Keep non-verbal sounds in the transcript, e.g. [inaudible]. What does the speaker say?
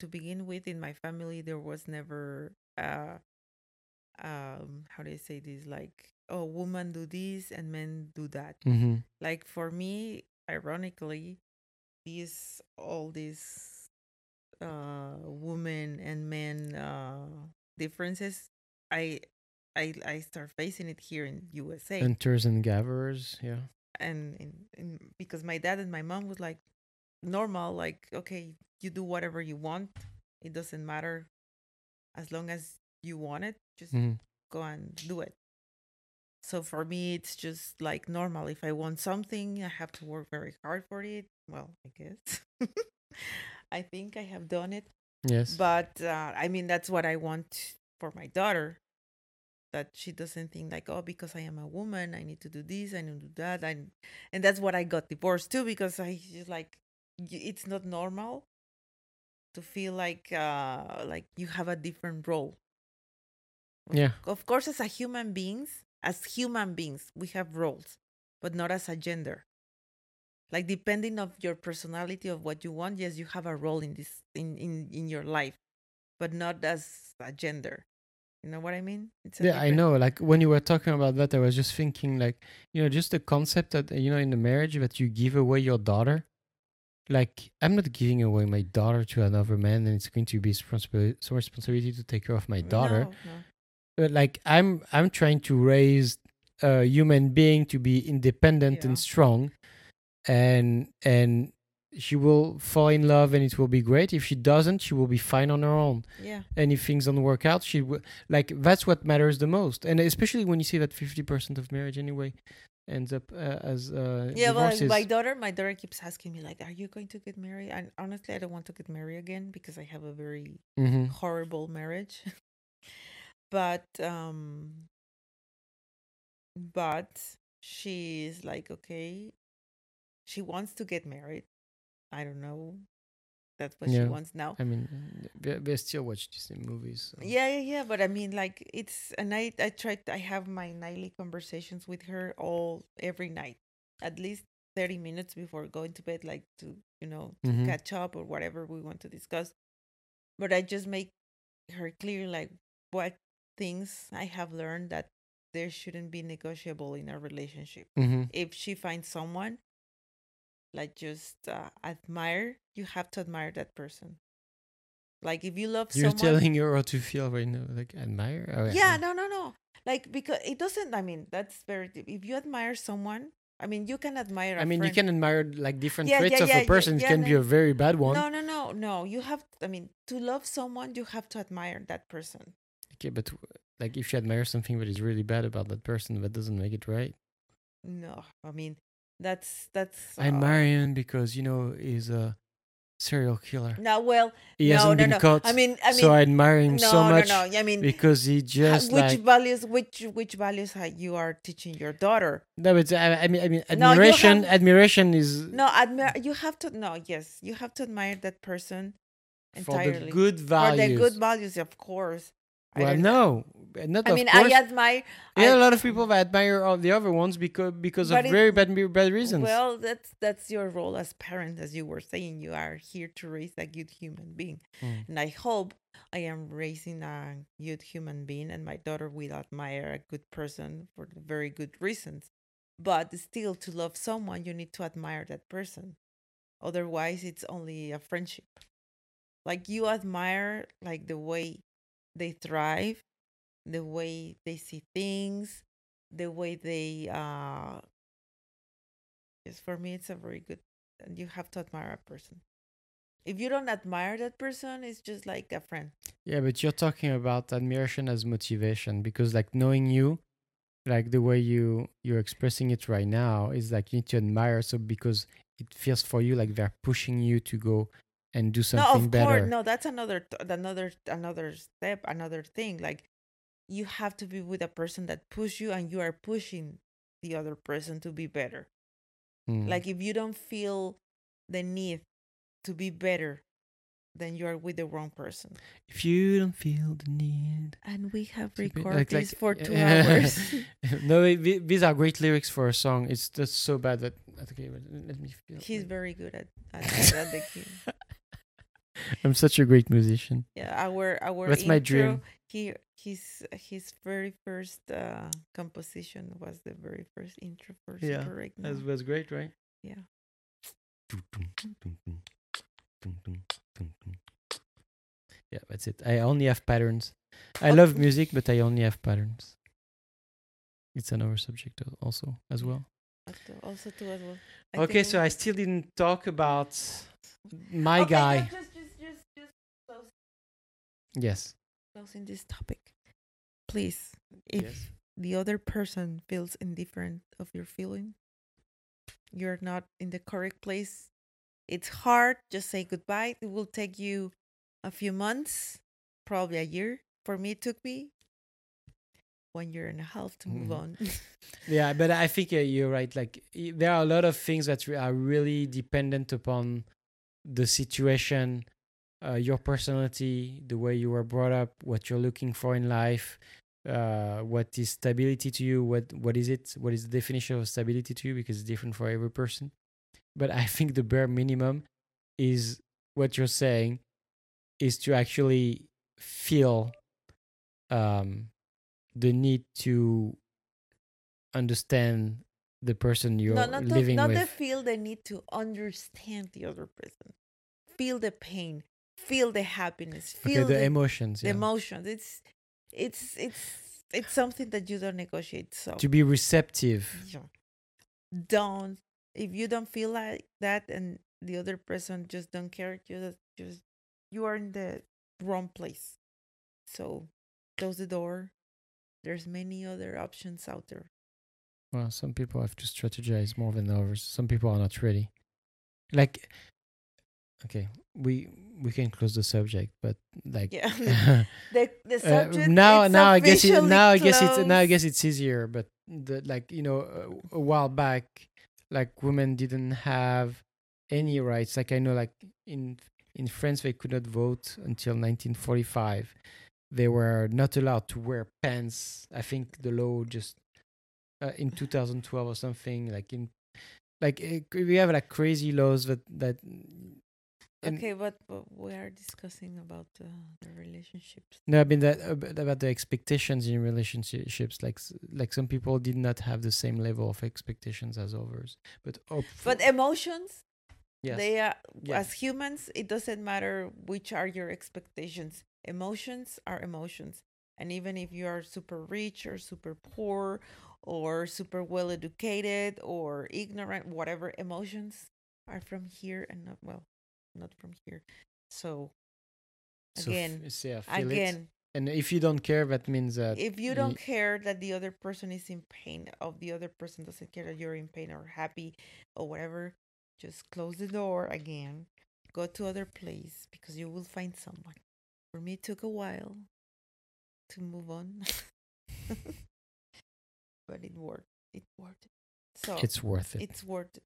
to begin with in my family there was never uh um how do you say this like oh women do this and men do that Mm-hmm. like for me ironically these all these uh women and men uh differences i i i start facing it here in usa Hunters and gatherers. Yeah. and in, in because my dad and my mom was like normal like okay you do whatever you want it doesn't matter as long as you want it just hmm go and do it. So for me it's just like normal if i want something i have to work very hard for it well i guess. [laughs] I think i have done it Yes. but uh, i mean that's what i want for my daughter that she doesn't think like oh because i am a woman i need to do this i need to do that and and that's what i got divorced too because i just like y- it's not normal to feel like uh like you have a different role yeah. of course as a human beings as human beings we have roles but not as a gender like depending of your personality of what you want yes you have a role in this in in, in your life but not as a gender you know what i mean it's a Yeah, I know. Like when you were talking about that, I was just thinking, like, you know, just the concept that, you know, in the marriage that you give away your daughter. Like, I'm not giving away my daughter to another man, and it's going to be responsibility, so responsibility to take care of my daughter. no, no. But like, I'm, I'm trying to raise a human being to be independent Yeah. and strong, and and she will fall in love, and it will be great. If she doesn't, she will be fine on her own yeah and if things don't work out she will like that's what matters the most and especially when you see that 50% of marriage anyway ends up uh, as uh yeah well my daughter my daughter keeps asking me like are you going to get married? And honestly i don't want to get married again because i have a very Mhm. horrible marriage. [laughs] But um but she's like okay she wants to get married. I don't know that's what Yeah. she wants now i mean we, they still watch disney movies so. yeah yeah yeah but i mean like it's a night i try i have my nightly conversations with her all every night at least 30 minutes before going to bed like to you know to Mhm. catch up or whatever we want to discuss but i just make her clear like what things i have learned that there shouldn't be negotiable in a relationship Mhm. if she finds someone like just uh, admire you have to admire that person. Like if you love you're someone telling her how to feel right now like admire? Oh, yeah no no no. Like because it doesn't i mean that's very deep. if you admire someone i mean you can admire i mean you can admire like different Yeah, traits yeah, of yeah, a person. It can be a very bad one. no no no no. You have i mean to love someone you have to admire that person. Okay but like if you admire something that is really bad about that person that doesn't make it right? No i mean that's that's i uh, admire him because you know he's a serial killer. No well he no hasn't no been no. caught i mean i mean so I admire him no so much no. No i mean because he [laughs] just which like values which which values you are teaching your daughter? No, but I, I mean, I mean, admiration, have- admiration is no admire you have to no yes you have to admire that person entirely for the good values. for the good values. of course. I well, no, not I mean, course. I admire. yeah, I- a lot of people that admire all the other ones because because of it- very bad bad reasons. Well, that's that's your role as parent, as you were saying. You are here to raise a good human being, Mm. and I hope I am raising a good human being, and my daughter will admire a good person for very good reasons. But still, to love someone, you need to admire that person. Otherwise, it's only a friendship. Like you admire, like the way they thrive, the way they see things, the way they uh yes for me it's a very good and you have to admire a person if you don't admire that person it's just like a friend Yeah, but you're talking about admiration as motivation because like knowing you, like the way you you're expressing it right now is like you need to admire so because it feels for you like they're pushing you to go and do something no of better. course no that's another another another step another thing like you have to be with a person that push you and you are pushing the other person to be better Mm. like if you don't feel the need to be better then you are with the wrong person if you don't feel the need and we have recorded like- this like- for two [laughs] hours [laughs] no, it- th- these are great lyrics for a song. It's just so bad that okay. Let me feel. He's very good at at, at the key. [laughs] [laughs] I'm such a great musician. Yeah, our our That's my dream. He his his very first uh, composition was the very first intro for Yeah, Super Egg That was great, right? Yeah. Yeah, that's it. I only have patterns. I love music, but I only have patterns. It's another subject also as well. Also too as well. I Okay, so I still didn't talk about my Okay, guy. no, Just just just just close, Yes. closing this topic, please. If Yes. the other person feels indifferent of your feeling, you're not in the correct place. It's hard. Just say goodbye. It will take you a few months, probably a year. For me, it took me one year and a half to move Mhm. on. [laughs] [laughs] Yeah, but I think uh, you're right. Like there are a lot of things that are really dependent upon the situation, uh, your personality, the way you were brought up, what you're looking for in life, uh, what is stability to you, what what is it, what is the definition of stability to you, because it's different for every person. But I think the bare minimum is what you're saying is to actually feel um, the need to understand the person you're no, not living not with. the feel the need to understand the other person. Feel the pain. Feel the happiness. okay, Feel the, the, emotions. the yeah. emotions. It's it's it's it's something that you don't negotiate. So to be receptive. yeah. don't if you don't feel like that and the other person just don't care, you just you are in the wrong place. So close the door. There's many other options out there. Well, some people have to strategize more than others. Some people are not ready. Like, okay, we we can close the subject, but like, Yeah. [laughs] The the uh, now it's now I guess it, now I guess it's now I guess it's easier. But the like you know a, a while back, like women didn't have any rights. Like I know, like in in France, they could not vote until 1945. They were not allowed to wear pants. I think the law just uh, in 2012 or something. Like in like we have like crazy laws that that. And- okay, but, but we are discussing about uh, the relationships. No, I mean that ab- about the expectations in relationships. Like s- like some people did not have the same level of expectations as others. But But emotions, yes, they are as humans. It doesn't matter which are your expectations. Emotions are emotions, and even if you are super rich or super poor or super well educated or ignorant, whatever emotions are from here and not well, not from here. So So f- again, yeah, feel it. again, And if you don't care, that means that if you don't care that the other person is in pain of the other person doesn't care that you're in pain or happy or whatever just close the door again go to other place because you will find someone for me it took a while to move on [laughs] but it worked it worked so it's worth it. it's worth it